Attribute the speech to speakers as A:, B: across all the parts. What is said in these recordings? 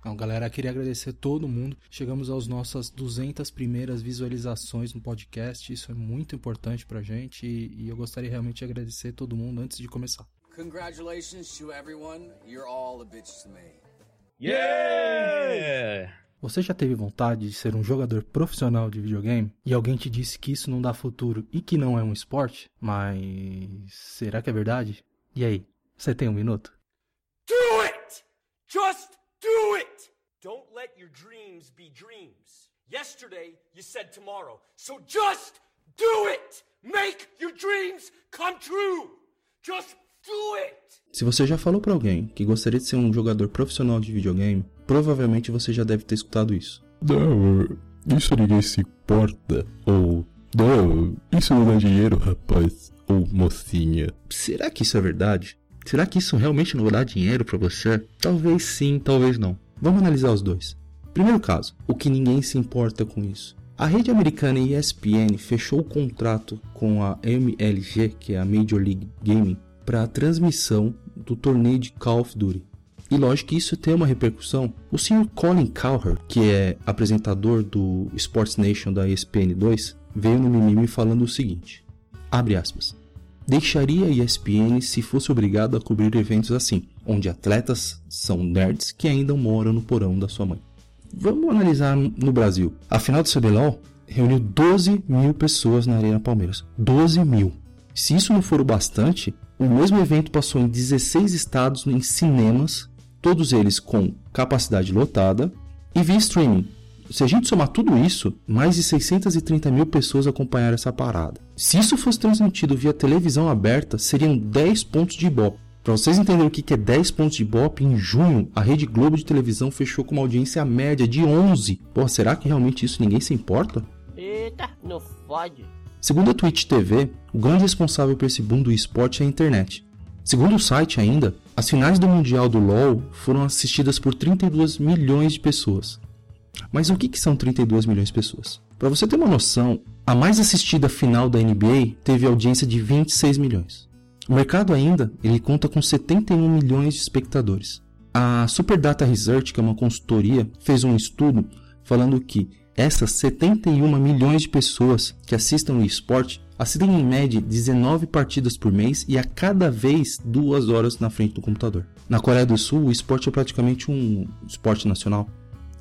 A: Então, galera, queria agradecer todo mundo. Chegamos às nossas 200 primeiras visualizações no podcast. Isso é muito importante pra gente e, e eu gostaria realmente de agradecer todo mundo antes de começar. Congratulations to everyone. You're all a bitch to me. Yeah! Você já teve vontade de ser um jogador profissional de videogame e alguém te disse que isso não dá futuro e que não é um esporte? Mas será que é verdade? E aí, você tem um minuto? Do it! Just do it! Don't let your dreams be dreams. Yesterday you said tomorrow. So just do it! Make your dreams come true! Just do it! Se você já falou para alguém que gostaria de ser um jogador profissional de videogame, provavelmente você já deve ter escutado isso.
B: Não, isso ninguém se importa. Ou, não, isso não dá dinheiro, rapaz. Ou mocinha.
A: Será que isso é verdade? Será que isso realmente não vai dar dinheiro para você? Talvez sim, talvez não. Vamos analisar os dois. Primeiro caso, o que ninguém se importa com isso. A rede americana ESPN fechou o contrato com a MLG, que é a Major League Gaming, para a transmissão do torneio de Call of Duty. E lógico que isso tem uma repercussão. O senhor Colin Cowher, que é apresentador do Sports Nation da ESPN 2, veio no Mimimi falando o seguinte: abre aspas. Deixaria a ESPN se fosse obrigado a cobrir eventos assim, onde atletas são nerds que ainda moram no porão da sua mãe. Vamos analisar no Brasil. A final do CBLOL reuniu 12 mil pessoas na Arena Palmeiras. 12 mil. Se isso não for o bastante, o mesmo evento passou em 16 estados em cinemas, todos eles com capacidade lotada, e via streaming, se a gente somar tudo isso, mais de 630 mil pessoas acompanharam essa parada. Se isso fosse transmitido via televisão aberta, seriam 10 pontos de Ibope. Para vocês entenderem o que é 10 pontos de Ibope, em junho a Rede Globo de televisão fechou com uma audiência média de 11. Pô, será que realmente isso ninguém se importa?
C: Eita, não fode.
A: Segundo a Twitch TV, o grande responsável por esse boom do esporte é a internet. Segundo o site ainda, as finais do Mundial do LoL foram assistidas por 32 milhões de pessoas. Mas o que, que são 32 milhões de pessoas? Para você ter uma noção, a mais assistida final da NBA teve audiência de 26 milhões. O mercado ainda ele conta com 71 milhões de espectadores. A Superdata Research, que é uma consultoria, fez um estudo falando que essas 71 milhões de pessoas que assistem o esporte assistem em média 19 partidas por mês e a cada vez duas horas na frente do computador. Na Coreia do Sul, o esporte é praticamente um esporte nacional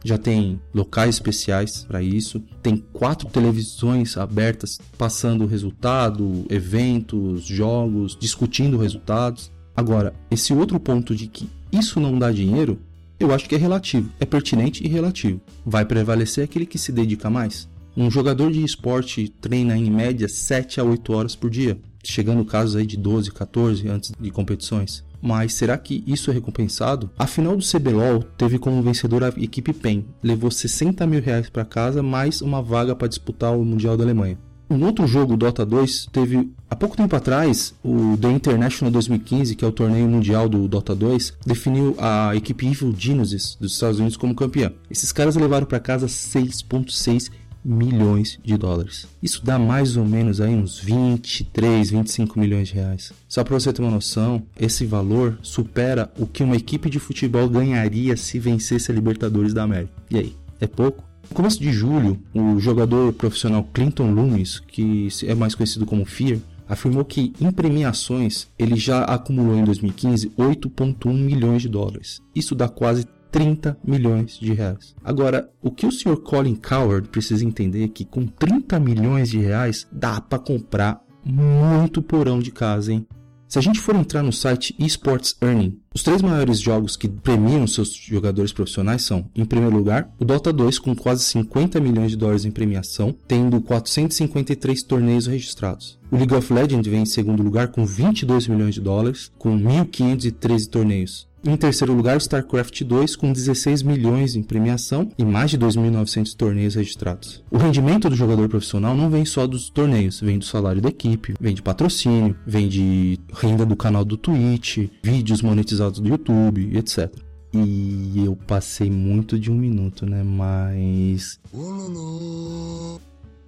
A: já tem locais especiais para isso, tem quatro televisões abertas passando o resultado, eventos, jogos, discutindo resultados. Agora, esse outro ponto de que isso não dá dinheiro, eu acho que é relativo, é pertinente e relativo. Vai prevalecer aquele que se dedica mais. Um jogador de esporte treina em média 7 a 8 horas por dia, chegando casos aí de 12, 14 antes de competições. Mas será que isso é recompensado? A final do CBLOL teve como vencedora a equipe PEN. Levou 60 mil reais para casa, mais uma vaga para disputar o Mundial da Alemanha. Um outro jogo, Dota 2, teve há pouco tempo atrás, o The International 2015, que é o torneio mundial do Dota 2, definiu a equipe Evil Geniuses dos Estados Unidos como campeã. Esses caras levaram para casa 6.6 milhões de dólares. Isso dá mais ou menos aí uns 23, 25 milhões de reais. Só para você ter uma noção, esse valor supera o que uma equipe de futebol ganharia se vencesse a Libertadores da América. E aí, é pouco? No começo de julho, o jogador profissional Clinton Loomis, que é mais conhecido como Fear, afirmou que em premiações ele já acumulou em 2015 8,1 milhões de dólares. Isso dá quase 30 milhões de reais. Agora, o que o Sr. Colin Coward precisa entender é que com 30 milhões de reais dá para comprar muito porão de casa, hein? Se a gente for entrar no site Esports Earning, os três maiores jogos que premiam seus jogadores profissionais são, em primeiro lugar, o Dota 2 com quase 50 milhões de dólares em premiação, tendo 453 torneios registrados. O League of Legends vem em segundo lugar com 22 milhões de dólares, com 1.513 torneios. Em terceiro lugar, StarCraft 2 com 16 milhões em premiação e mais de 2.900 torneios registrados. O rendimento do jogador profissional não vem só dos torneios, vem do salário da equipe, vem de patrocínio, vem de renda do canal do Twitch, vídeos monetizados do YouTube, etc. E eu passei muito de um minuto, né? Mas.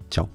A: Tchau.